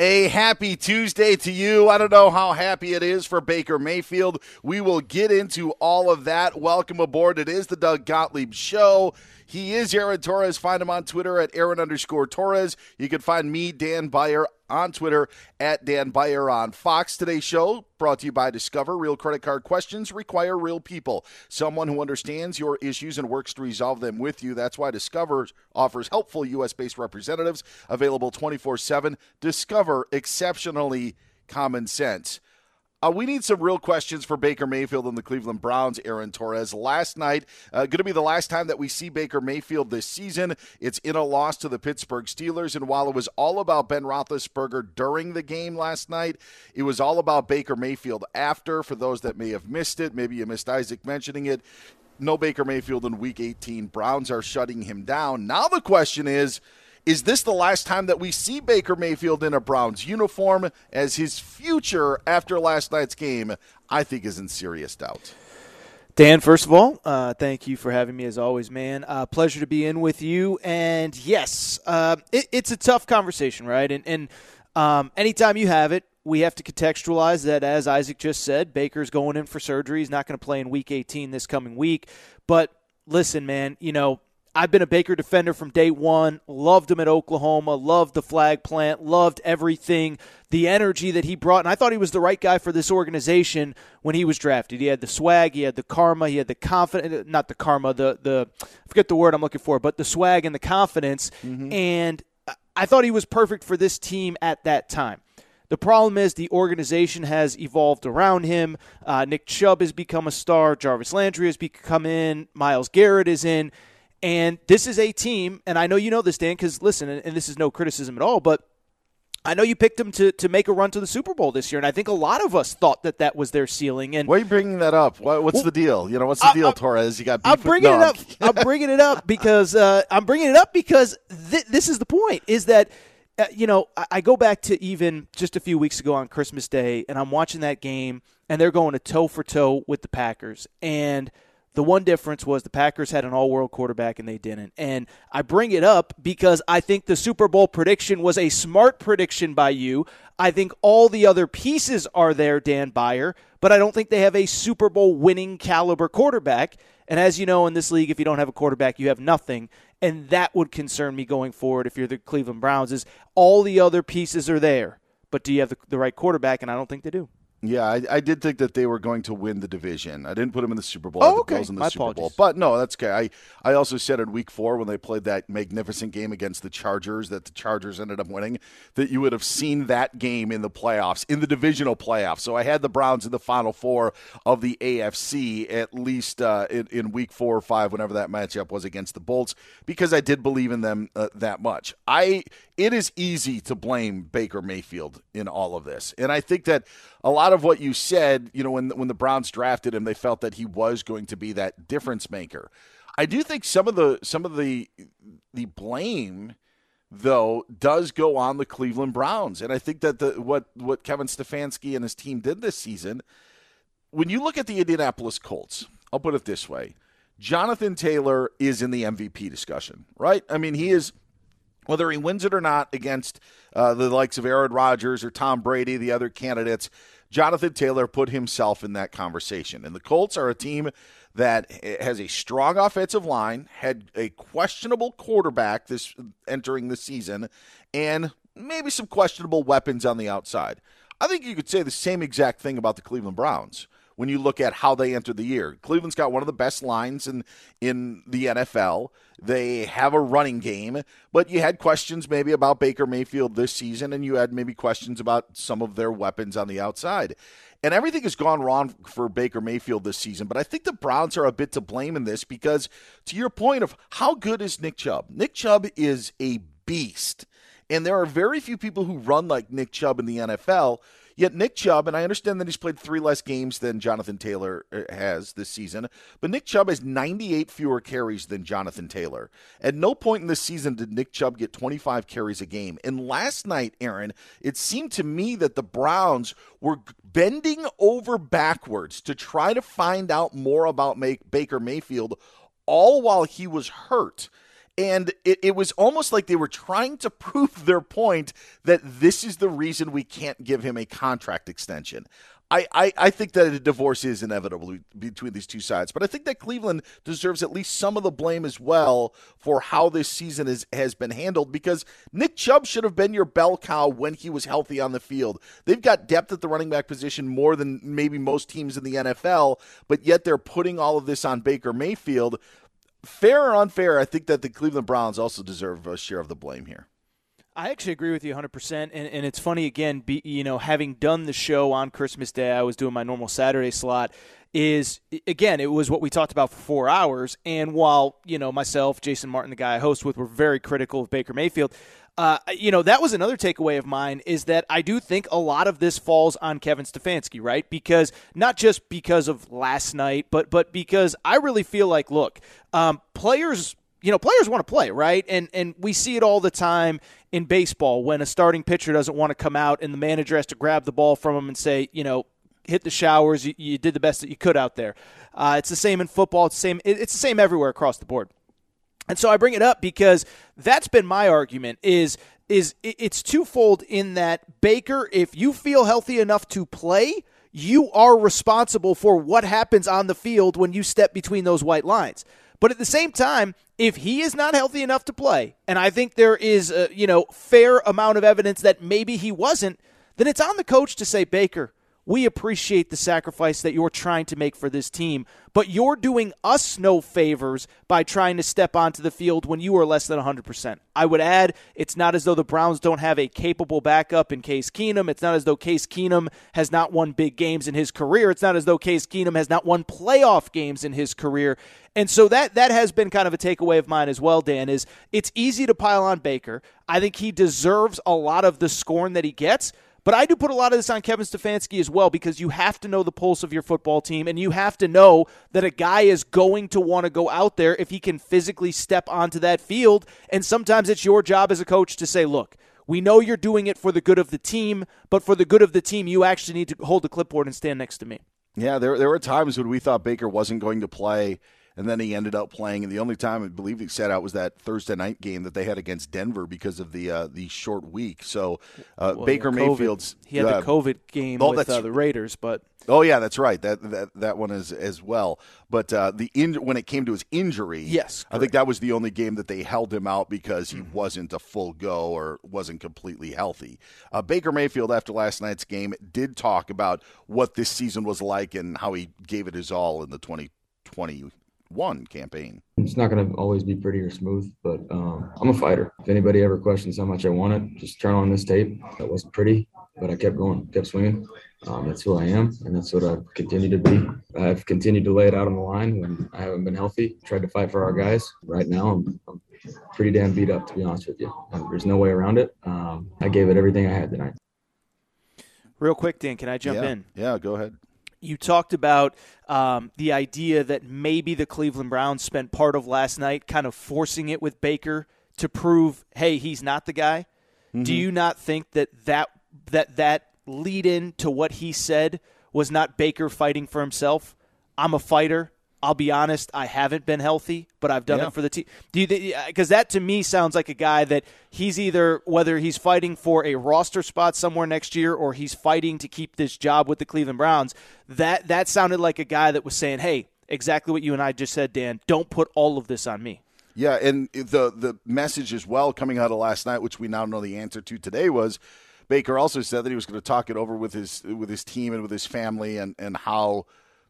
A happy Tuesday to you. I don't know how happy it is for Baker Mayfield. We will get into all of that. Welcome aboard. It is the Doug Gottlieb Show. He is Aaron Torres. Find him on Twitter at Aaron underscore Torres. You can find me, Dan Beyer, on Twitter at Dan Beyer on Fox. Today's show brought to you by Discover. Real credit card questions require real people. Someone who understands your issues and works to resolve them with you. That's why Discover offers helpful U.S. based representatives available 24 7. Discover exceptionally common sense. Uh, we need some real questions for Baker Mayfield and the Cleveland Browns, Aaron Torres. Last night, uh, going to be the last time that we see Baker Mayfield this season. It's in a loss to the Pittsburgh Steelers. And while it was all about Ben Roethlisberger during the game last night, it was all about Baker Mayfield after. For those that may have missed it, maybe you missed Isaac mentioning it. No Baker Mayfield in week 18. Browns are shutting him down. Now the question is is this the last time that we see Baker Mayfield in a Browns uniform as his future after last night's game, I think, is in serious doubt? Dan, first of all, uh, thank you for having me as always, man. Uh, pleasure to be in with you. And yes, uh, it, it's a tough conversation, right? And, and um, anytime you have it, we have to contextualize that, as Isaac just said, Baker's going in for surgery. He's not going to play in week 18 this coming week. But listen, man, you know, I've been a Baker defender from day one. Loved him at Oklahoma. Loved the flag plant. Loved everything, the energy that he brought. And I thought he was the right guy for this organization when he was drafted. He had the swag. He had the karma. He had the confidence. Not the karma. The the I forget the word I'm looking for, but the swag and the confidence. Mm-hmm. And I thought he was perfect for this team at that time. The problem is the organization has evolved around him. Uh, Nick Chubb has become a star. Jarvis Landry has become in. Myles Garrett is in. And this is a team, and I know you know this, Dan, because listen, and, this is no criticism at all, but I know you picked them to, to make a run to the Super Bowl this year, and I think a lot of us thought that that was their ceiling. And why are you bringing that up? what's well, the deal? You know, what's the I, deal, I, Torres? You got. I'm bringing it up. I'm bringing it up because uh, I'm bringing it up because th- this is the point: is that uh, you know I, I go back to even just a few weeks ago on Christmas Day, and I'm watching that game, and they're going to toe for toe with the Packers, and the one difference was the Packers had an all world quarterback and they didn't. And I bring it up because I think the Super Bowl prediction was a smart prediction by you. I think all the other pieces are there, Dan Beyer, but I don't think they have a Super Bowl winning caliber quarterback. And as you know, in this league, if you don't have a quarterback, you have nothing. And that would concern me going forward if you're the Cleveland Browns, is all the other pieces are there. But do you have the, the right quarterback? And I don't think they do. Yeah, I, I, did think that they were going to win the division. I didn't put them in the Super Bowl. Oh, okay. in the My Super apologies. Bowl, but no, that's okay. I, I also said in Week Four when they played that magnificent game against the Chargers that the Chargers ended up winning that you would have seen that game in the playoffs, in the divisional playoffs. So I had the Browns in the Final Four of the AFC at least uh, in, in, Week Four or Five, whenever that matchup was against the Bolts, because I did believe in them uh, that much. I it is easy to blame Baker Mayfield in all of this, and I think that a lot of what you said, you know, when when the Browns drafted him, they felt that he was going to be that difference maker. I do think some of the some of the the blame though does go on the Cleveland Browns, and I think that the what what Kevin Stefanski and his team did this season. When you look at the Indianapolis Colts, I'll put it this way: Jonathan Taylor is in the MVP discussion, right? I mean, he is whether he wins it or not against uh, the likes of Aaron Rodgers or Tom Brady, the other candidates, Jonathan Taylor put himself in that conversation. And the Colts are a team that has a strong offensive line, had a questionable quarterback this entering the season, and maybe some questionable weapons on the outside. I think you could say the same exact thing about the Cleveland Browns when you look at how they entered the year. Cleveland's got one of the best lines in in the NFL. They have a running game, but you had questions maybe about Baker Mayfield this season, and you had maybe questions about some of their weapons on the outside. And everything has gone wrong for Baker Mayfield this season. But I think the Browns are a bit to blame in this because, to your point of how good is Nick Chubb? Nick Chubb is a beast. And there are very few people who run like Nick Chubb in the NFL. Yet Nick Chubb, and I understand that he's played three less games than Jonathan Taylor uh, has this season, but Nick Chubb has 98 fewer carries than Jonathan Taylor. At no point in this season did Nick Chubb get 25 carries a game. And last night, Aaron, it seemed to me that the Browns were bending over backwards to try to find out more about Baker Mayfield, all while he was hurt. And it, it was almost like they were trying to prove their point that this is the reason we can't give him a contract extension. I, I, I, think that a divorce is inevitable between these two sides, but I think that Cleveland deserves at least some of the blame as well for how this season is, has been handled because Nick Chubb should have been your bell cow when he was healthy on the field. They've got depth at the running back position more than maybe most teams in the NFL, but yet they're putting all of this on Baker Mayfield fair or unfair, I think that the Cleveland Browns also deserve a share of the blame here. I actually agree with you 100%. And, and it's funny, again, be, you know, having done the show on Christmas Day, I was doing my normal Saturday slot. Is again, it was what we talked about for four hours. And while, you know, myself, Jason Martin, the guy I host with, were very critical of Baker Mayfield, uh, you know, that was another takeaway of mine is that I do think a lot of this falls on Kevin Stefanski, right? Because not just because of last night, but but because I really feel like, look, um, players, you know, players want to play, right? And and we see it all the time in baseball when a starting pitcher doesn't want to come out and the manager has to grab the ball from him and say, you know, hit the showers, you, you did the best that you could out there. Uh, it's the same in football. It's the same. It's the same everywhere across the board. And so I bring it up because that's been my argument is is it's twofold in that Baker if you feel healthy enough to play, you are responsible for what happens on the field when you step between those white lines. But at the same time, if he is not healthy enough to play, and I think there is a, you know, fair amount of evidence that maybe he wasn't, then it's on the coach to say, "Baker, we appreciate the sacrifice that you're trying to make for this team, but you're doing us no favors by trying to step onto the field when you are less than 100%. I would add, it's not as though the Browns don't have a capable backup in Case Keenum. It's not as though Case Keenum has not won big games in his career. It's not as though Case Keenum has not won playoff games in his career. And so that that has been kind of a takeaway of mine as well, Dan, is it's easy to pile on Baker. I think he deserves a lot of the scorn that he gets. But I do put a lot of this on Kevin Stefanski as well because you have to know the pulse of your football team and you have to know that a guy is going to want to go out there if he can physically step onto that field. And sometimes it's your job as a coach to say, look, we know you're doing it for the good of the team, but for the good of the team, you actually need to hold the clipboard and stand next to me. Yeah, there, there were times when we thought Baker wasn't going to play and then he ended up playing. And the only time I believe he sat out was that Thursday night game that they had against Denver because of the uh, the short week. So uh, well, Baker yeah, Mayfield's he had the COVID game oh, with uh, the Raiders, but oh yeah, that's right. That that that one is as well. But uh, the in, when it came to his injury, yes, correct. I think that was the only game that they held him out because he mm-hmm. wasn't a full go or wasn't completely healthy. Uh, Baker Mayfield after last night's game did talk about what this season was like and how he gave it his all in the 2020 one campaign. It's not going to always be pretty or smooth, but um, I'm a fighter. If anybody ever questions how much I want it, just turn on this tape. It wasn't pretty, but I kept going, kept swinging. Um, that's who I am, and that's what I've continued to be. I've continued to lay it out on the line when I haven't been healthy. Tried to fight for our guys. Right now, I'm, I'm pretty damn beat up, to be honest with you. There's no way around it. Um, I gave it everything I had tonight. Real quick, Dan, can I jump yeah. in? Yeah, go ahead you talked about um, the idea that maybe the Cleveland Browns spent part of last night kind of forcing it with Baker to prove, hey, he's not the guy. Mm-hmm. Do you not think that that that that lead in to what he said was not Baker fighting for himself? I'm a fighter. I'll be honest, I haven't been healthy, but I've done yeah. it for the team. Do you because that to me sounds like a guy that he's either whether he's fighting for a roster spot somewhere next year or he's fighting to keep this job with the Cleveland Browns. That that sounded like a guy that was saying, "Hey, exactly what you and I just said, Dan. Don't put all of this on me." Yeah, and the the message as well coming out of last night, which we now know the answer to today, was Baker also said that he was going to talk it over with his with his team and with his family and and how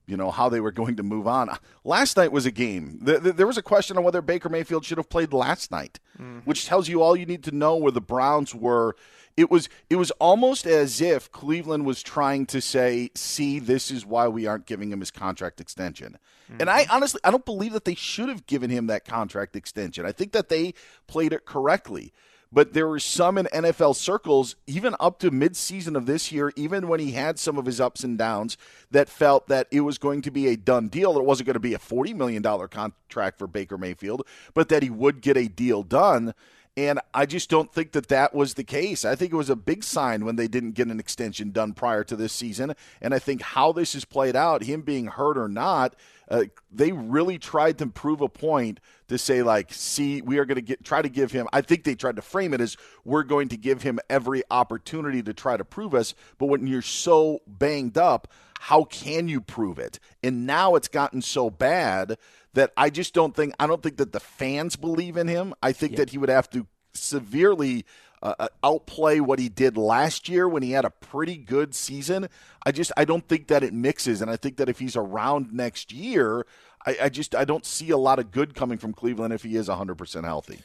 you know how they were going to move on. Last night was a game. There was a question on whether Baker Mayfield should have played last night, mm-hmm. which tells you all you need to know where the Browns were. It was it was almost as if Cleveland was trying to say, "See, this is why we aren't giving him his contract extension." Mm-hmm. And I honestly I don't believe that they should have given him that contract extension. I think that they played it correctly. But there were some in NFL circles, even up to midseason of this year, even when he had some of his ups and downs, that felt that it was going to be a done deal. It wasn't going to be a $40 million contract for Baker Mayfield, but that he would get a deal done. And I just don't think that that was the case. I think it was a big sign when they didn't get an extension done prior to this season. And I think how this has played out, him being hurt or not, uh, they really tried to prove a point to say like, see, we are going to get try to give him. I think they tried to frame it as we're going to give him every opportunity to try to prove us. But when you're so banged up, how can you prove it? And now it's gotten so bad that I just don't think I don't think that the fans believe in him. I think that he would have to severely uh, uh, outplay what he did last year when he had a pretty good season. I just I don't think that it mixes, and I think that if he's around next year, I, I just I don't see a lot of good coming from Cleveland if he is 100 percent healthy.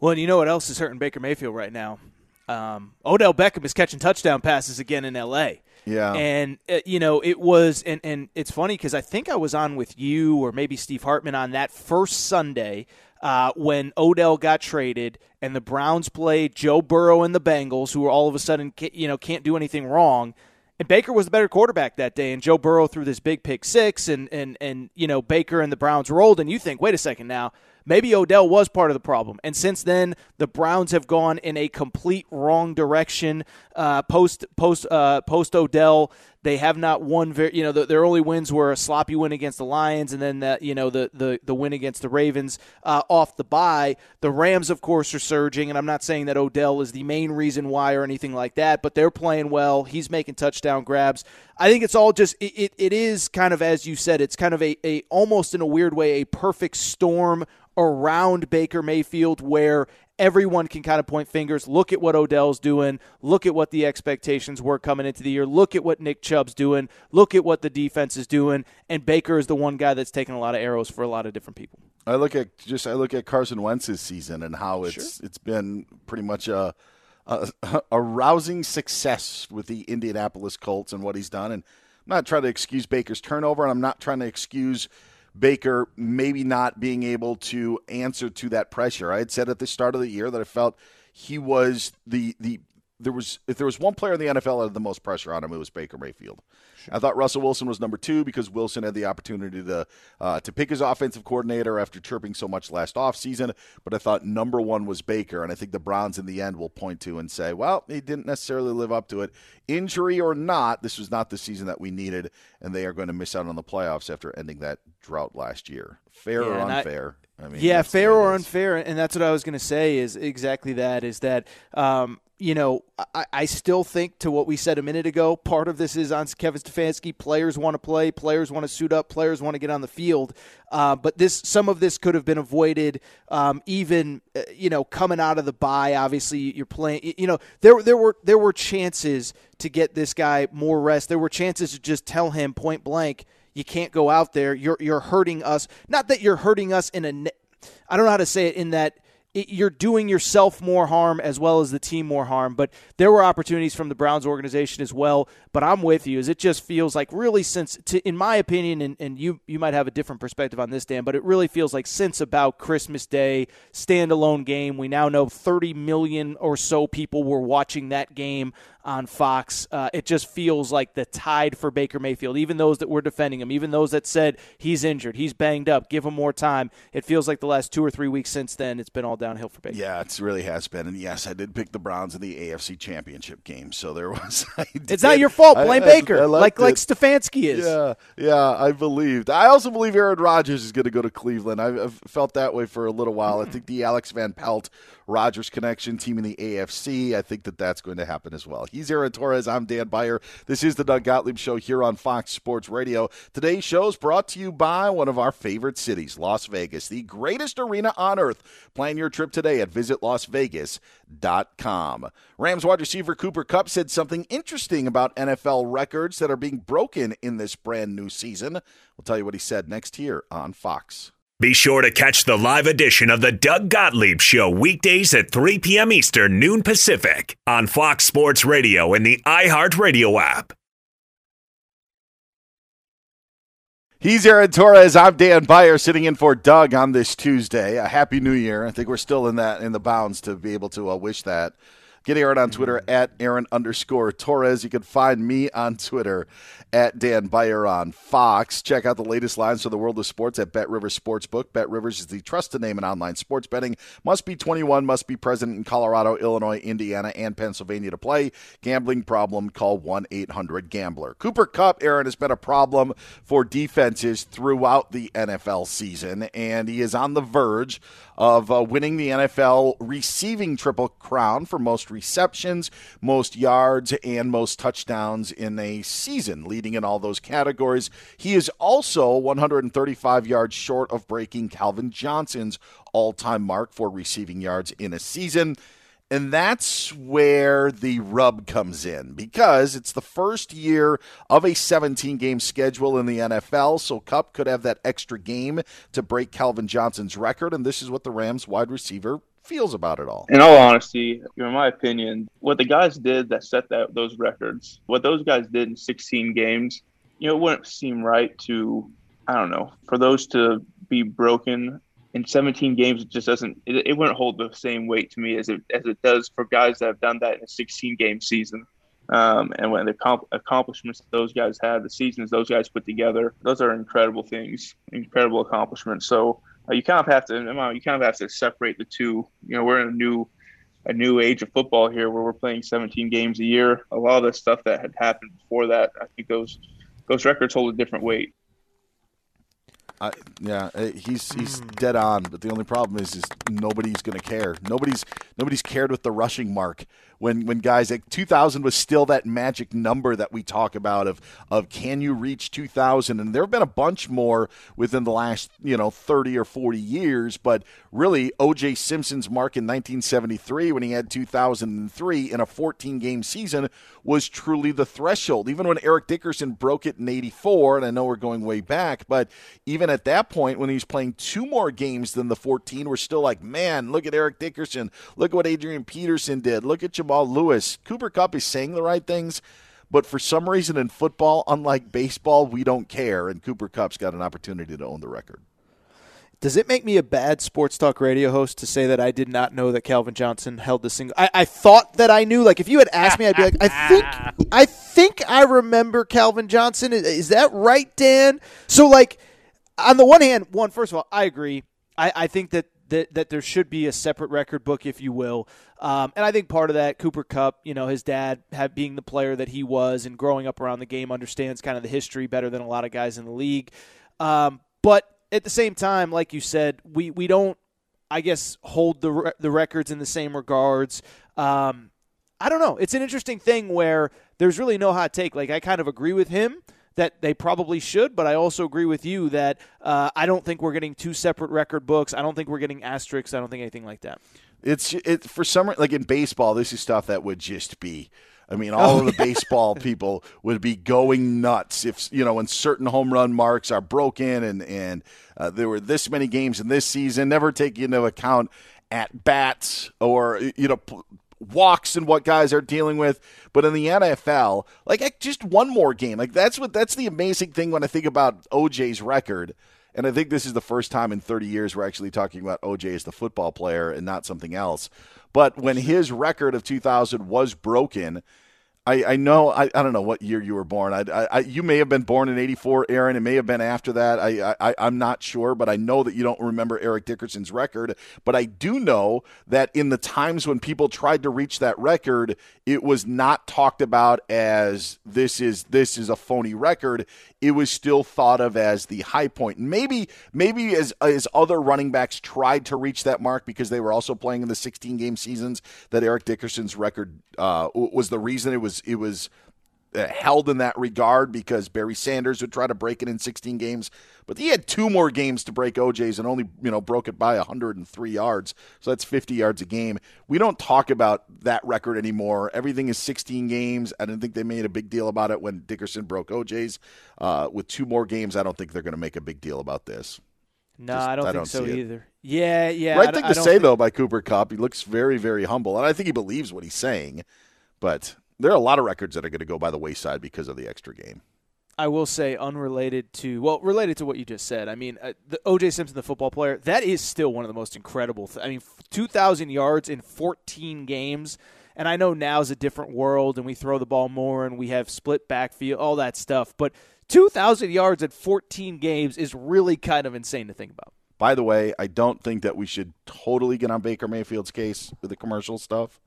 Well, and you know what else is hurting Baker Mayfield right now? Um, Odell Beckham is catching touchdown passes again in L.A. Yeah. And, uh, you know, it was, and, and it's funny because I think I was on with you or maybe Steve Hartman on that first Sunday uh, when Odell got traded and the Browns played Joe Burrow and the Bengals, who were all of a sudden, you know, can't do anything wrong. And Baker was the better quarterback that day, and Joe Burrow threw this big pick six, and and and you know Baker and the Browns rolled, and you think, wait a second now, maybe Odell was part of the problem. And since then, the Browns have gone in a complete wrong direction. Uh, post post uh, post Odell, they have not won. Very, you know, the, their only wins were a sloppy win against the Lions, and then the you know the the, the win against the Ravens uh, off the bye. The Rams, of course, are surging, and I'm not saying that Odell is the main reason why or anything like that, but they're playing well. He's making touchdown grabs. I think it's all just it, it, it is kind of as you said, it's kind of a, a almost in a weird way a perfect storm around Baker Mayfield where everyone can kind of point fingers. Look at what Odell's doing. Look at what the expectations were coming into the year. Look at what Nick Chubb's doing. Look at what the defense is doing. And Baker is the one guy that's taking a lot of arrows for a lot of different people. I look at just I look at Carson Wentz's season and how it's sure. it's been pretty much a, a, a rousing success with the Indianapolis Colts and what he's done. And I'm not trying to excuse Baker's turnover, and I'm not trying to excuse Baker maybe not being able to answer to that pressure. I had said at the start of the year that I felt he was the the there was if there was one player in the NFL that had the most pressure on him, it was Baker Mayfield. Sure. I thought Russell Wilson was number two because Wilson had the opportunity to uh, to pick his offensive coordinator after chirping so much last offseason. But I thought number one was Baker, and I think the Browns in the end will point to and say, well, he didn't necessarily live up to it. Injury or not, this was not the season that we needed, and they are going to miss out on the playoffs after ending that drought last year. Fair yeah, or unfair? I, mean, yeah, fair or unfair, and that's what I was going to say. Is exactly that. Is that um, you know, I, I, still think to what we said a minute ago, part of this is on Kevin Stefanski. Players want to play, players want to suit up, players want to get on the field. Uh, but this, some of this could have been avoided, um, even uh, you know, coming out of the bye. Obviously, you're playing. You know, there there were there were chances to get this guy more rest. There were chances to just tell him point blank, you can't go out there. You're you're hurting us. Not that you're hurting us in a. I don't know how to say it in that it, you're doing yourself more harm as well as the team more harm. But there were opportunities from the Browns organization as well. But I'm with you, as it just feels like really since, to, in my opinion, and, and you you might have a different perspective on this, Dan, but it really feels like since about Christmas Day standalone game, we now know 30 million or so people were watching that game on Fox. Uh, it just feels like the tide for Baker Mayfield. Even those that were defending him, even those that said he's injured, he's banged up, give him more time. It feels like the last two or three weeks since then, it's been all downhill for Baker. Yeah, it really has been. And yes, I did pick the Browns in the AFC Championship game, so there was. it's not your fault. Blame I, Baker, I, I like it. like Stefanski is. Yeah, yeah, I believed. I also believe Aaron Rodgers is going to go to Cleveland. I've, I've felt that way for a little while. I think the Alex Van Pelt Rodgers connection team in the AFC. I think that that's going to happen as well. He's Aaron Torres. I'm Dan Beyer. This is the Doug Gottlieb Show here on Fox Sports Radio. Today's show is brought to you by one of our favorite cities, Las Vegas, the greatest arena on earth. Plan your trip today at visitlasvegas.com. Rams wide receiver Cooper Kupp said something interesting about NFL records that are being broken in this brand new season. We'll tell you what he said next here on Fox. Be sure to catch the live edition of the Doug Gottlieb Show weekdays at 3 p.m. Eastern, noon Pacific on Fox Sports Radio and the iHeartRadio app. He's Aaron Torres. I'm Dan Beyer, sitting in for Doug on this Tuesday. A happy New Year. I think we're still in that in the bounds to be able to uh, wish that. Get Aaron on Twitter at Aaron underscore Torres. You can find me on Twitter at Dan Beyer on Fox. Check out the latest lines for the world of sports at Bet Rivers Sportsbook. Bet Rivers is the trusted name in online sports betting. Must be 21, must be present in Colorado, Illinois, Indiana, and Pennsylvania to play. Gambling problem, call 1 800 Gambler. Cooper Kupp, Aaron, has been a problem for defenses throughout the NFL season, and he is on the verge of uh, winning the NFL receiving triple crown for most receptions, most yards, and most touchdowns in a season, leading in all those categories. He is also 135 yards short of breaking Calvin Johnson's all time mark for receiving yards in a season. And that's where the rub comes in because it's the first year of a 17 game schedule in the NFL. So Kupp could have that extra game to break Calvin Johnson's record. And this is what the Rams wide receiver feels about it all. In all honesty, in my opinion, what the guys did that set that those records, what those guys did in 16 games, you know, it wouldn't seem right to, I don't know, for those to be broken in 17 games. It just doesn't, it, it wouldn't hold the same weight to me as it as it does for guys that have done that in a 16 game season. Um, and when the comp- accomplishments those guys had, the seasons those guys put together, those are incredible things, incredible accomplishments. So Uh, you kind of have to, you kind of have to separate the two. You know, we're in a new, a new age of football here where we're playing 17 games a year. A lot of the stuff that had happened before that, I think those, those records hold a different weight. Yeah, uh, he's he's dead on, but the only problem is is nobody's going to care. Nobody's nobody's cared with the rushing mark. When when guys like 2000 was still that magic number that we talk about of of can you reach 2000 and there have been a bunch more within the last you know 30 or 40 years but really OJ Simpson's mark in 1973 when he had 2003 in a 14 game season was truly the threshold. Even when Eric Dickerson broke it in 84 and I know we're going way back but even at that point when he was playing two more games than the 14 we're still like man look at Eric Dickerson look at what Adrian Peterson did look at Jamal Lewis. Cooper Kupp is saying the right things, but for some reason in football, unlike baseball, we don't care, and Cooper Kupp's got an opportunity to own the record. Does it make me a bad sports talk radio host to say that I did not know that Calvin Johnson held the single? I, I thought that I knew. Like if you had asked me, I'd be like, I think, I think I remember Calvin Johnson. Is that right, Dan? So like, on the one hand, one first of all, I agree. I, I think that that, that there should be a separate record book, if you will. Um, and I think part of that, Cooper Kupp, you know, his dad have, being the player that he was and growing up around the game, understands kind of the history better than a lot of guys in the league. Um, but at the same time, like you said, we, we don't, I guess, hold the, the records in the same regards. Um, I don't know. It's an interesting thing where there's really no hot take. Like, I kind of agree with him that they probably should, but I also agree with you that uh, I don't think we're getting two separate record books. I don't think we're getting asterisks. I don't think anything like that. It's it for some like in baseball, this is stuff that would just be. I mean, all Oh, of the baseball people would be going nuts if you know when certain home run marks are broken and and uh, there were this many games in this season. Never take into account at bats or you know. P- walks and what guys are dealing with. But in the NFL like just one more game. Like that's what that's the amazing thing when I think about OJ's record. And I think this is the first time in 30 years we're actually talking about OJ as the football player and not something else. But when his record of 2000 was broken, I, I know I, I don't know what year you were born. I, I, you may have been born in '84, Aaron. It may have been after that. I, I I'm not sure, but I know that you don't remember Eric Dickerson's record. But I do know that in the times when people tried to reach that record, it was not talked about as this is this is a phony record. It was still thought of as the high point. Maybe maybe as as other running backs tried to reach that mark because they were also playing in the 16 game seasons that Eric Dickerson's record uh, was the reason it was it was uh, held in that regard because Barry Sanders would try to break it in 16 games, but he had two more games to break OJ's and only you know broke it by 103 yards, so that's 50 yards a game. We don't talk about that record anymore. Everything is 16 games. I didn't think they made a big deal about it when Dickerson broke OJ's. Uh, with two more games, I don't think they're going to make a big deal about this. No, Just- I don't I think don't so see it. either. Yeah, yeah. Right don't- thing I to say think- though by Cooper Kupp. He looks very very humble, and I think he believes what he's saying. But there are a lot of records that are going to go by the wayside because of the extra game. I will say, unrelated to well, related to what you just said. I mean, uh, the O.J. Simpson, the football player, that is still one of the most incredible. Th- I mean, two thousand yards in fourteen games. And I know now is a different world, and we throw the ball more, and we have split backfield, all that stuff. But 2,000 yards in 14 games is really kind of insane to think about. By the way, I don't think that we should totally get on Baker Mayfield's case with the commercial stuff.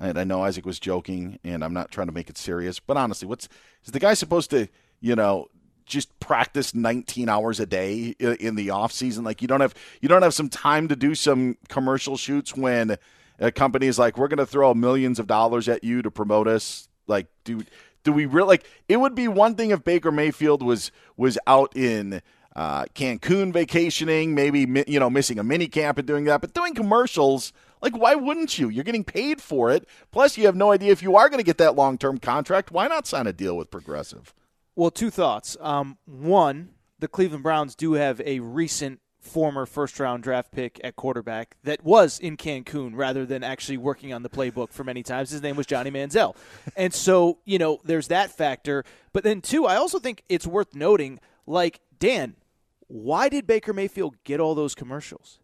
And I know Isaac was joking, and I'm not trying to make it serious. But honestly, what's is the guy supposed to, you know, just practice 19 hours a day in the off season? Like you don't have you don't have some time to do some commercial shoots when a company is like, we're going to throw millions of dollars at you to promote us. Like, do do we really like? It would be one thing if Baker Mayfield was was out in uh, Cancun vacationing, maybe you know missing a mini camp and doing that, but doing commercials. Like, why wouldn't you? You're getting paid for it. Plus, you have no idea if you are going to get that long term contract. Why not sign a deal with Progressive? Well, two thoughts. Um, one, the Cleveland Browns do have a recent former first round draft pick at quarterback that was in Cancun rather than actually working on the playbook for many times. His name was Johnny Manziel. And so, you know, there's that factor. But then, two, I also think it's worth noting like, Dan, why did Baker Mayfield get all those commercials?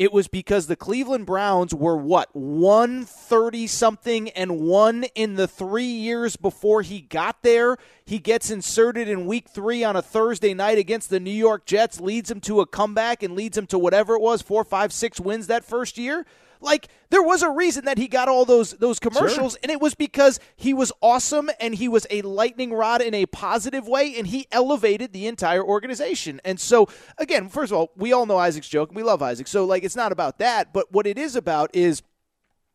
It was because the Cleveland Browns were what, 130 something and one in the three years before he got there. He gets inserted in week three on a Thursday night against the New York Jets, leads him to a comeback and leads him to whatever it was, four, five, six wins that first year. Like there was a reason that he got all those those commercials, sure. and it was because he was awesome and he was a lightning rod in a positive way, and he elevated the entire organization. And so, again, first of all, we all know Isaac's joke, and we love Isaac. So, like, it's not about that, but what it is about is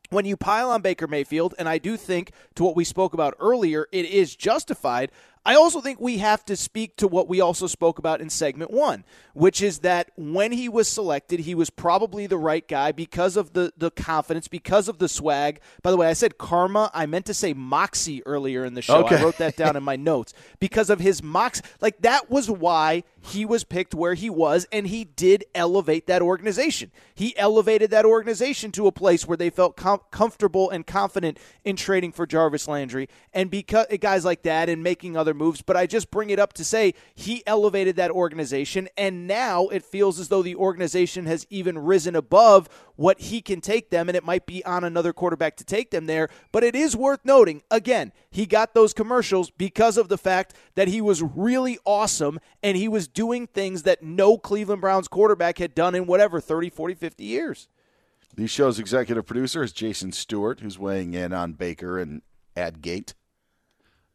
when you pile on Baker Mayfield, and I do think to what we spoke about earlier, it is justified. I also think we have to speak to what we also spoke about in segment one, which is that when he was selected, he was probably the right guy because of the, the confidence, because of the swag. By the way, I said karma. I meant to say moxie earlier in the show. Okay. I wrote that down in my notes because of his mox. Like that was why he was picked where he was, and he did elevate that organization. He elevated that organization to a place where they felt com- comfortable and confident in trading for Jarvis Landry, and because eh, guys like that and making other moves, but I just bring it up to say he elevated that organization, and now it feels as though the organization has even risen above what he can take them, and it might be on another quarterback to take them there. But it is worth noting, again, he got those commercials because of the fact that he was really awesome and he was doing things that no Cleveland Browns quarterback had done in whatever 30, 40, 50 years. The show's executive producer is Jason Stewart, who's weighing in on Baker and Adgate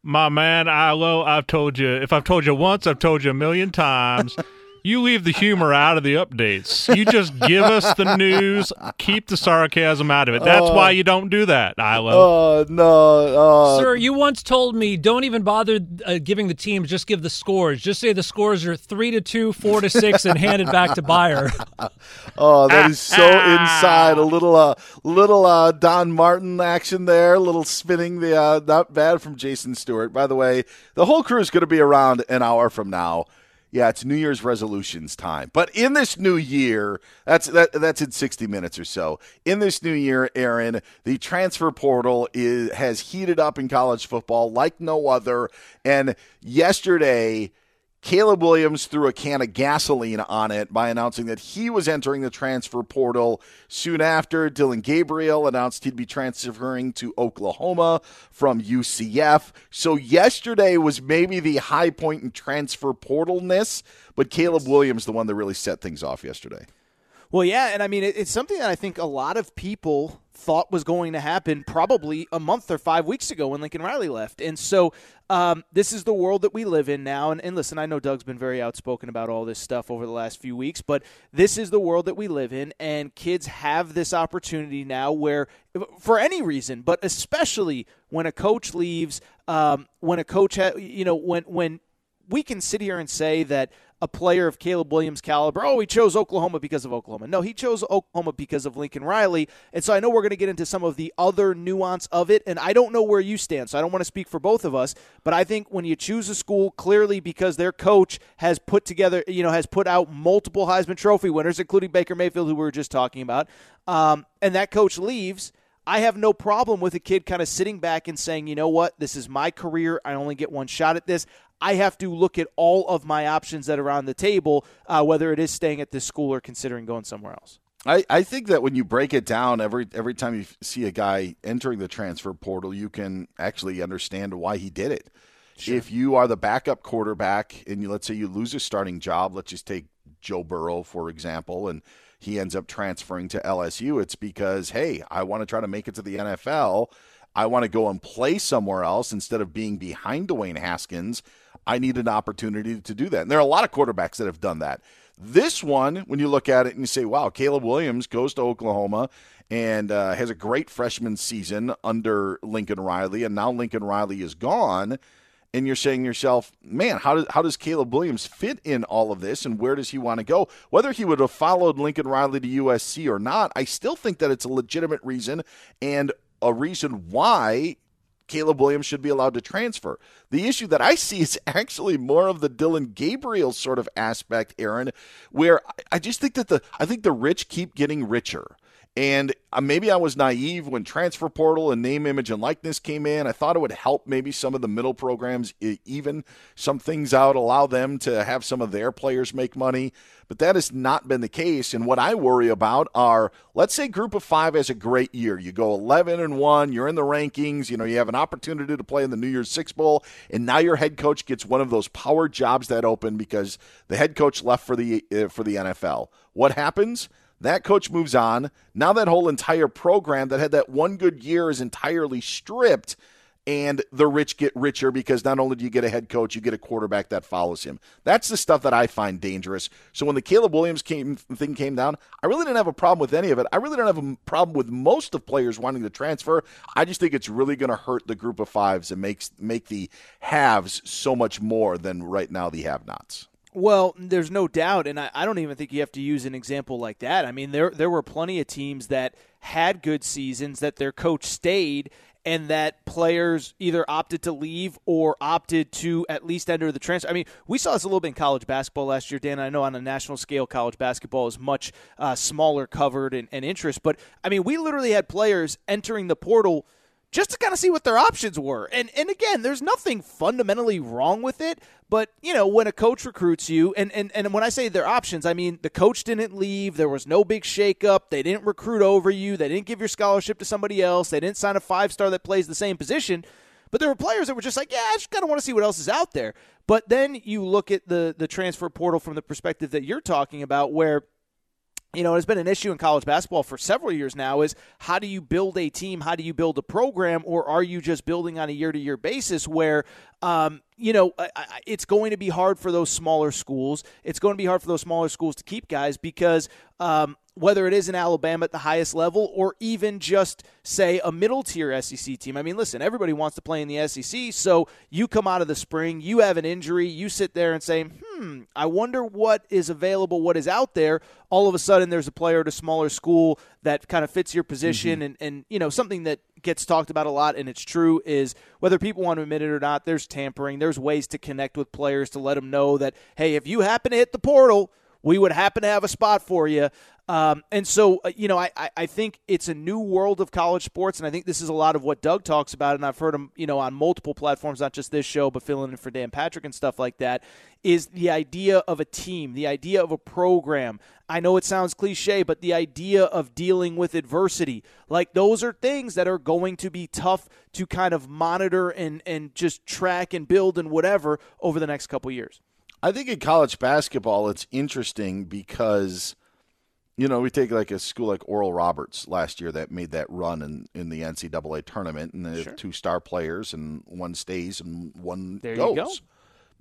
my man I Ilo, I've told you, if I've told you once, I've told you a million times. You leave the humor out of the updates. You just give us the news, keep the sarcasm out of it. That's uh, why you don't do that, Ilo. Oh, uh, no. Uh, Sir, you once told me don't even bother uh, giving the teams, just give the scores. Just say the scores are 3 to 2, 4 to 6 and hand it back to Beyer. oh, that is so inside. A little uh little uh Don Martin action there, a little spinning the uh not bad from Jason Stewart. By the way, the whole crew is going to be around an hour from now yeah, it's New Year's resolutions time. But in this new year, that's that, that's in 60 minutes or so. In this new year, Aaron, the transfer portal is has heated up in college football like no other. And yesterday, Caleb Williams threw a can of gasoline on it by announcing that he was entering the transfer portal. Soon after, Dillon Gabriel announced he'd be transferring to Oklahoma from UCF. So yesterday was maybe the high point in transfer portalness, but Caleb Williams, the one that really set things off yesterday. Well, yeah, and I mean, it's something that I think a lot of people thought was going to happen probably a month or five weeks ago when Lincoln Riley left. And so um, this is the world that we live in now. And, and, listen, I know Doug's been very outspoken about all this stuff over the last few weeks, but this is the world that we live in. And kids have this opportunity now where, for any reason, but especially when a coach leaves, um, when a coach, ha- you know, when, when we can sit here and say that a player of Caleb Williams' caliber, oh, he chose Oklahoma because of Oklahoma. No, he chose Oklahoma because of Lincoln Riley. And so I know we're going to get into some of the other nuance of it. And I don't know where you stand, so I don't want to speak for both of us. But I think when you choose a school clearly because their coach has put together, you know, has put out multiple Heisman Trophy winners, including Baker Mayfield, who we were just talking about, um, and that coach leaves. I have no problem with a kid kind of sitting back and saying, you know what, this is my career. I only get one shot at this. I have to look at all of my options that are on the table, uh, whether it is staying at this school or considering going somewhere else. I, I think that when you break it down, every every time you see a guy entering the transfer portal, you can actually understand why he did it. Sure. If you are the backup quarterback and you, let's say you lose a starting job, let's just take Joe Burrow for example, and he ends up transferring to LSU, it's because hey, I want to try to make it to the NFL. I want to go and play somewhere else instead of being behind Dwayne Haskins. I need an opportunity to do that. And there are a lot of quarterbacks that have done that. This one, when you look at it and you say, wow, Caleb Williams goes to Oklahoma and uh, has a great freshman season under Lincoln Riley, and now Lincoln Riley is gone. And you're saying to yourself, man, how does, how does Caleb Williams fit in all of this and where does he want to go? Whether he would have followed Lincoln Riley to USC or not, I still think that it's a legitimate reason and a reason why Caleb Williams should be allowed to transfer. The issue that I see is actually more of the Dillon Gabriel sort of aspect, Aaron, where I just think that the I think the rich keep getting richer. And uh, maybe I was naive when transfer portal and name, image, and likeness came in. I thought it would help maybe some of the middle programs even some things out, allow them to have some of their players make money. But that has not been the case. And what I worry about are, let's say, Group of Five has a great year. You go 11 and one. You're in the rankings. You know you have an opportunity to play in the New Year's Six Bowl, and now your head coach gets one of those power jobs that open because the head coach left for the uh, for the NFL. What happens? That coach moves on. Now that whole entire program that had that one good year is entirely stripped, and the rich get richer because not only do you get a head coach, you get a quarterback that follows him. That's the stuff that I find dangerous. So when the Caleb Williams came, thing came down, I really didn't have a problem with any of it. I really don't have a problem with most of players wanting to transfer. I just think it's really going to hurt the group of fives and makes make the haves so much more than right now the have-nots. Well, there's no doubt, and I, I, don't even think you have to use an example like that. I mean, there there were plenty of teams that had good seasons that their coach stayed, and that players either opted to leave or opted to at least enter the transfer. I mean, we saw this a little bit in college basketball last year, Dan. I know on a national scale, college basketball is much uh, smaller covered and, and interest, but I mean, we literally had players entering the portal – just to kind of see what their options were. And and again, there's nothing fundamentally wrong with it, but you know, when a coach recruits you and and, and when I say their options, I mean the coach didn't leave, there was no big shakeup, they didn't recruit over you, they didn't give your scholarship to somebody else, they didn't sign a five star that plays the same position. But there were players that were just like, yeah, I just kind of want to see what else is out there. But then you look at the the transfer portal from the perspective that you're talking about, where you know, it's been an issue in college basketball for several years now is how do you build a team? How do you build a program? Or are you just building on a year to year basis where, um, you know, it's going to be hard for those smaller schools. It's going to be hard for those smaller schools to keep guys because um, whether it is in Alabama at the highest level or even just, say, a middle tier SEC team. I mean, listen, everybody wants to play in the SEC. So you come out of the spring, you have an injury, you sit there and say, hmm, I wonder what is available, what is out there. All of a sudden, there's a player at a smaller school that kind of fits your position. Mm-hmm. And, and, you know, something that gets talked about a lot, and it's true, is whether people want to admit it or not, there's tampering. There's ways to connect with players to let them know that, hey, if you happen to hit the portal, we would happen to have a spot for you. Um, and so, uh, you know, I, I think it's a new world of college sports, and I think this is a lot of what Doug talks about, and I've heard him, you know, on multiple platforms, not just this show, but filling in for Dan Patrick and stuff like that, is the idea of a team, the idea of a program. I know it sounds cliche, but the idea of dealing with adversity, like those are things that are going to be tough to kind of monitor and, and just track and build and whatever over the next couple years. I think in college basketball, it's interesting because you know, we take like a school like Oral Roberts last year that made that run in, in the NCAA tournament, and they sure. have two star players, and one stays and one there goes. You, go.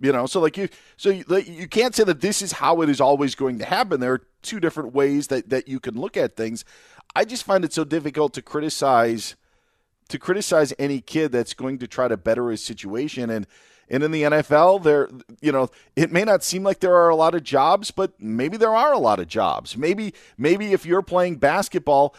you know, so like you, so you, you can't say that this is how it is always going to happen. There are two different ways that that you can look at things. I just find it so difficult to criticize to criticize any kid that's going to try to better his situation and and in the NFL, there, you know, it may not seem like there are a lot of jobs, but maybe there are a lot of jobs. Maybe, maybe if you're playing basketball,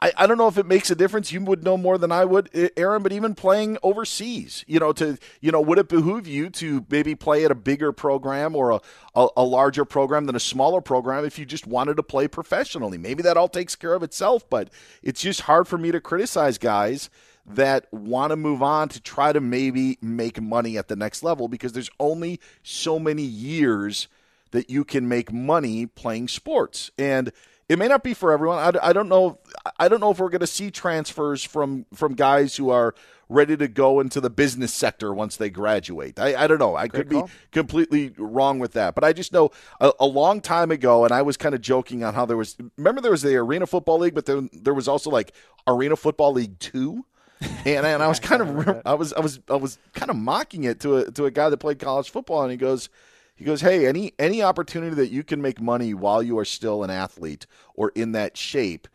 I, I don't know if it makes a difference. You would know more than I would, Aaron, but even playing overseas, you know, to, you know, would it behoove you to maybe play at a bigger program or a, a, a, larger program than a smaller program if you just wanted to play professionally? Maybe that all takes care of itself, but it's just hard for me to criticize guys that want to move on to try to maybe make money at the next level because there's only so many years that you can make money playing sports. And it may not be for everyone. I, I don't know. I don't know if we're going to see transfers from from guys who are ready to go into the business sector once they graduate. I, I don't know. I Great could call. be completely wrong with that, but I just know a, a long time ago, and I was kind of joking on how there was. Remember, there was the Arena Football League, but then there was also like Arena Football League Two. And, and I was kind of I was I was I was kind of mocking it to a to a guy that played college football, and he goes, he goes, "Hey, any any opportunity that you can make money while you are still an athlete or in that shape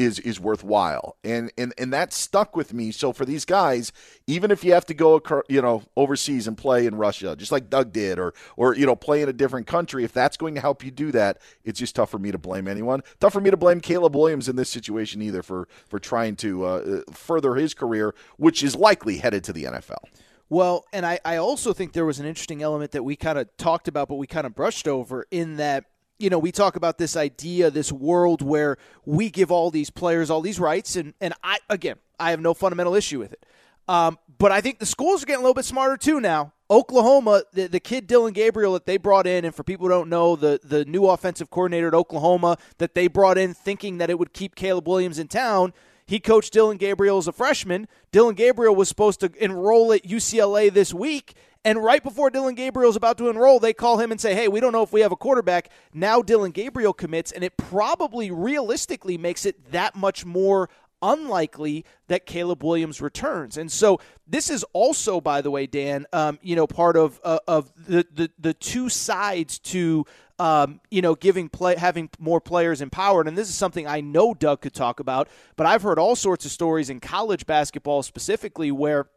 is is worthwhile." And and and that stuck with me. So for these guys, even if you have to go, you know, overseas and play in Russia, just like Doug did, or or you know, play in a different country, if that's going to help you do that, it's just tough for me to blame anyone. Tough for me to blame Caleb Williams in this situation either for for trying to uh, further his career, which is likely headed to the NFL. Well, and I, I also think there was an interesting element that we kind of talked about, but we kind of brushed over in that, you know, we talk about this idea, this world where we give all these players all these rights. And, and I, again, I have no fundamental issue with it. Um, but I think the schools are getting a little bit smarter too now. Oklahoma, the, the kid Dillon Gabriel that they brought in, and for people who don't know, the, the new offensive coordinator at Oklahoma that they brought in thinking that it would keep Caleb Williams in town, he coached Dillon Gabriel as a freshman. Dillon Gabriel was supposed to enroll at UCLA this week. And right before Dillon Gabriel's about to enroll, they call him and say, Hey, we don't know if we have a quarterback. Now Dillon Gabriel commits, and it probably realistically makes it that much more unlikely that Caleb Williams returns. And so this is also, by the way, Dan, um, you know, part of uh, of the, the the two sides to um, you know giving play having more players empowered. And this is something I know Doug could talk about, but I've heard all sorts of stories in college basketball specifically where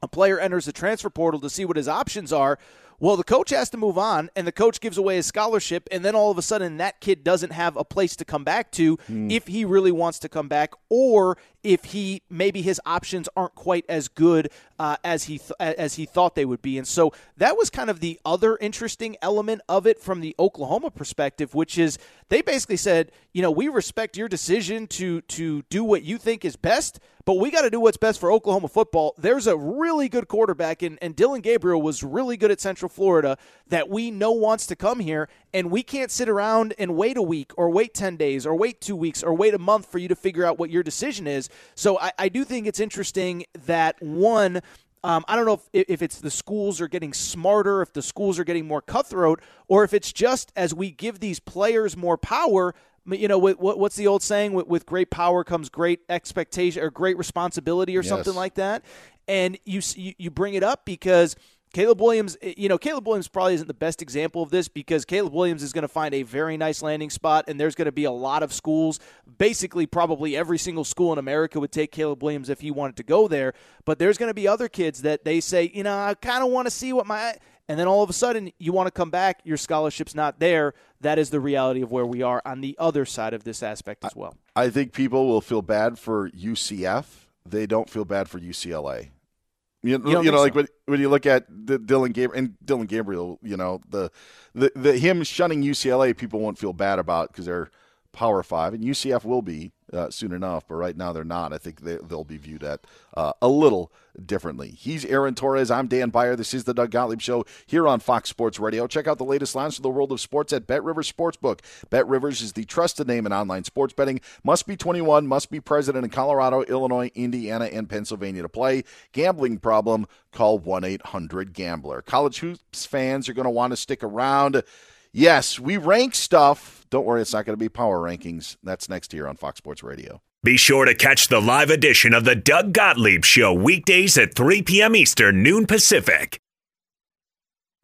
a player enters the transfer portal to see what his options are. Well, the coach has to move on, and the coach gives away his scholarship, and then all of a sudden that kid doesn't have a place to come back to if he really wants to come back, or if he maybe his options aren't quite as good uh, as he th- as he thought they would be. And so that was kind of the other interesting element of it from the Oklahoma perspective, which is they basically said, you know, we respect your decision to to do what you think is best, but we got to do what's best for Oklahoma football. There's a really good quarterback, and, and Dillon Gabriel was really good at Central Florida that we know wants to come here, and we can't sit around and wait a week or wait 10 days or wait two weeks or wait a month for you to figure out what your decision is. So I, I do think it's interesting that one, um, I don't know if, if it's the schools are getting smarter, if the schools are getting more cutthroat, or if it's just as we give these players more power. You know, what, what's the old saying? With, with great power comes great expectation or great responsibility or Yes. something like that. And you, you you bring it up because Caleb Williams, eh, you know, Caleb Williams probably isn't the best example of this because Caleb Williams is going to find a very nice landing spot, and there's going to be a lot of schools. Basically, probably every single school in America would take Caleb Williams if he wanted to go there. But there's going to be other kids that they say, you know, I kind of want to see what my. And then all of a sudden, you want to come back, your scholarship's not there. That is the reality of where we are on the other side of this aspect as well. I think people will feel bad for UCF. They don't feel bad for UCLA. You, You you know, like so? when, when you look at the Dillon Gabriel and Dillon Gabriel, you know the the, the him shunning UCLA, people won't feel bad about because they're Power Five, and UCF will be uh, soon enough. But right now they're not. I think they, they'll be viewed at uh, a little differently. He's Aaron Torres. I'm Dan Beyer. This is the Doug Gottlieb Show here on Fox Sports Radio. Check out the latest lines for the world of sports at Bet Rivers Sportsbook. Bet Rivers is the trusted name in online sports betting. Must be 21. Must be president in Colorado, Illinois, Indiana, and Pennsylvania to play. Gambling problem? Call 1 800 Gambler. College hoops fans are going to want to stick around. Yes, we rank stuff. Don't worry, it's not going to be power rankings. That's next here on Fox Sports Radio. Be sure to catch the live edition of the Doug Gottlieb Show weekdays at 3 p.m. Eastern, noon Pacific.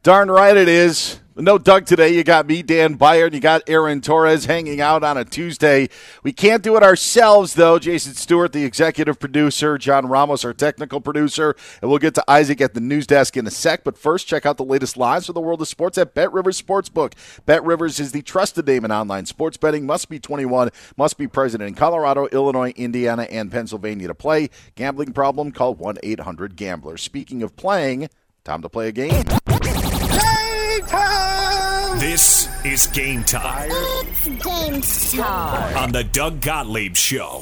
Darn right it is. No Doug today. You got me, Dan Beyer, and you got Aaron Torres hanging out on a Tuesday. We can't do it ourselves, though. Jason Stewart, the executive producer, John Ramos, our technical producer, and we'll get to Isaac at the news desk in a sec. But first, check out the latest lines for the world of sports at Bet Rivers Sportsbook. Bet Rivers is the trusted name in online sports betting. Must be 21. Must be present in Colorado, Illinois, Indiana, and Pennsylvania to play. Gambling problem? Call 1 800 Gambler. Speaking of playing, time to play a game. This is game time It's game time. on the Doug Gottlieb Show.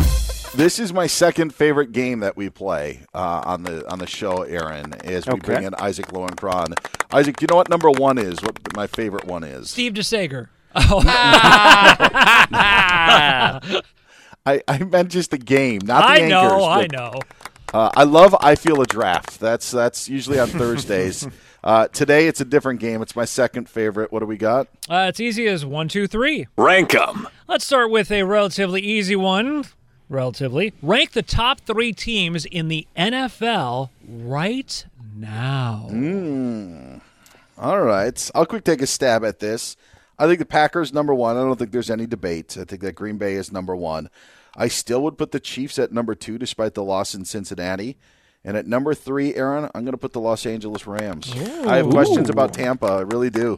This is my second favorite game that we play uh, on the on the show, Aaron. As we Okay. bring in Isaac Lowenkron. Isaac, do you know what number one is? What my favorite one is? Steve DeSager. Oh, I, I meant just the game, not the game. I anchors. know, I know. Uh, I love I feel a draft. That's that's usually on Thursdays. uh, today it's a different game. It's my second favorite. What do we got? Uh, it's easy as one, two, three. Rank 'em. Let's start with a relatively easy one. Relatively. Rank the top three teams in the NFL right now. All right, I'll quick take a stab at this. I think the Packers number one. I don't think there's any debate. I think that Green Bay is number one. I still would put the Chiefs at number two, despite the loss in Cincinnati. And at number three, Aaron, I'm going to put the Los Angeles Rams. I have questions about Tampa. I really do.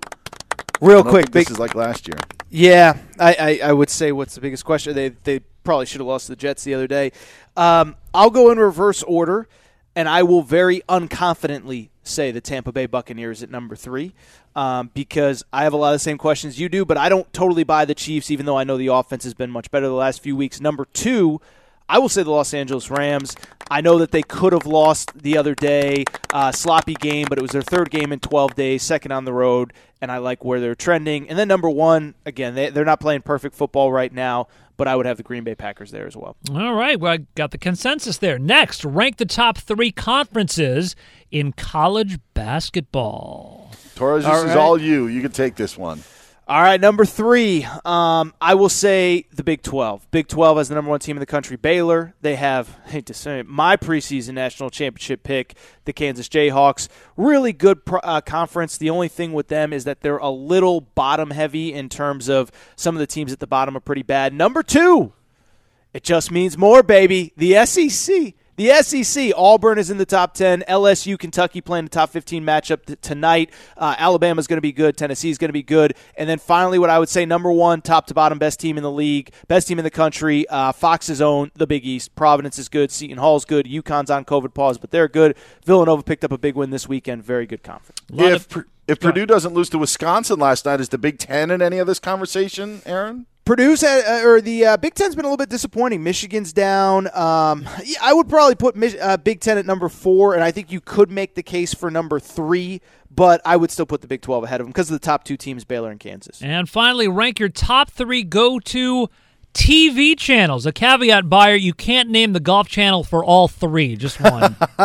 Real quick, big this is like last year. Yeah, I, I, I would say what's the biggest question? They they probably should have lost to the Jets the other day. Um, I'll go in reverse order, and I will very unconfidently say the Tampa Bay Buccaneers at number three um, because I have a lot of the same questions you do, but I don't totally buy the Chiefs, even though I know the offense has been much better the last few weeks. Number two. I will say the Los Angeles Rams. I know that they could have lost the other day, uh, sloppy game, but it was their third game in 12 days, second on the road, and I like where they're trending. And then number one, again, they, they're not playing perfect football right now, but I would have the Green Bay Packers there as well. All right, well, I got the consensus there. Next, rank the top three conferences in college basketball. Torres, this All is all you. You can take this one. All right, number three. Um, I will say the Big 12. Big 12 as the number one team in the country. Baylor. They have, I hate to say it, my preseason national championship pick, the Kansas Jayhawks. Really good pro- uh, conference. The only thing with them is that they're a little bottom heavy in terms of some of the teams at the bottom are pretty bad. Number two. It just means more, baby. The SEC. The SEC. Auburn is in the top 10. LSU, Kentucky playing the top 15 matchup t- tonight. Uh, Alabama's going to be good. Tennessee's going to be good. And then finally, what I would say number one, top to bottom, best team in the league, best team in the country. Uh, Fox's own, the Big East. Providence is good. Seton Hall's good. UConn's on COVID pause, but they're good. Villanova picked up a big win this weekend. Very good conference. Lot If of- if Purdue doesn't lose to Wisconsin last night, is the Big Ten in any of this conversation, Aaron? Purdue's had, uh, or the uh, Big Ten's been a little bit disappointing. Michigan's down. Um, yeah, I would probably put Mich- uh, Big Ten at number four, and I think you could make the case for number three, but I would still put the Big Twelve ahead of them because of the top two teams, Baylor and Kansas. And finally, rank your top three go to TV channels. A caveat Beyer, you can't name the golf channel for all three, just one.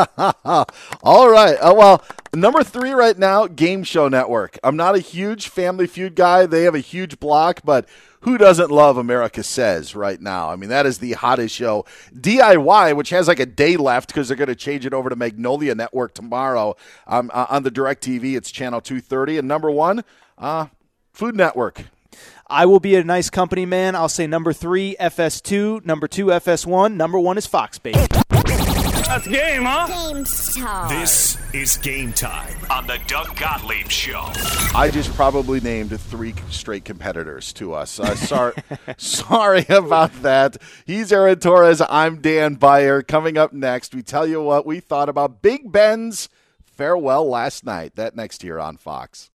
All right. Uh, well, number three right now, Game Show Network. I'm not a huge Family Feud guy. They have a huge block, but who doesn't love America Says right now? I mean, that is the hottest show. DIY, which has like a day left because they're going to change it over to Magnolia Network tomorrow um, uh, on the DirecTV. It's channel 230. And number one, uh, Food Network. I will be a nice company man. I'll say number three, FS2, number two, FS1, number one is Fox, baby. This is game time on the Doug Gottlieb Show. I just probably named three straight competitors to us. Uh, sorry, sorry about that. He's Aaron Torres. I'm Dan Beyer. Coming up next, we tell you what we thought about Big Ben's farewell last night. That next year on Fox.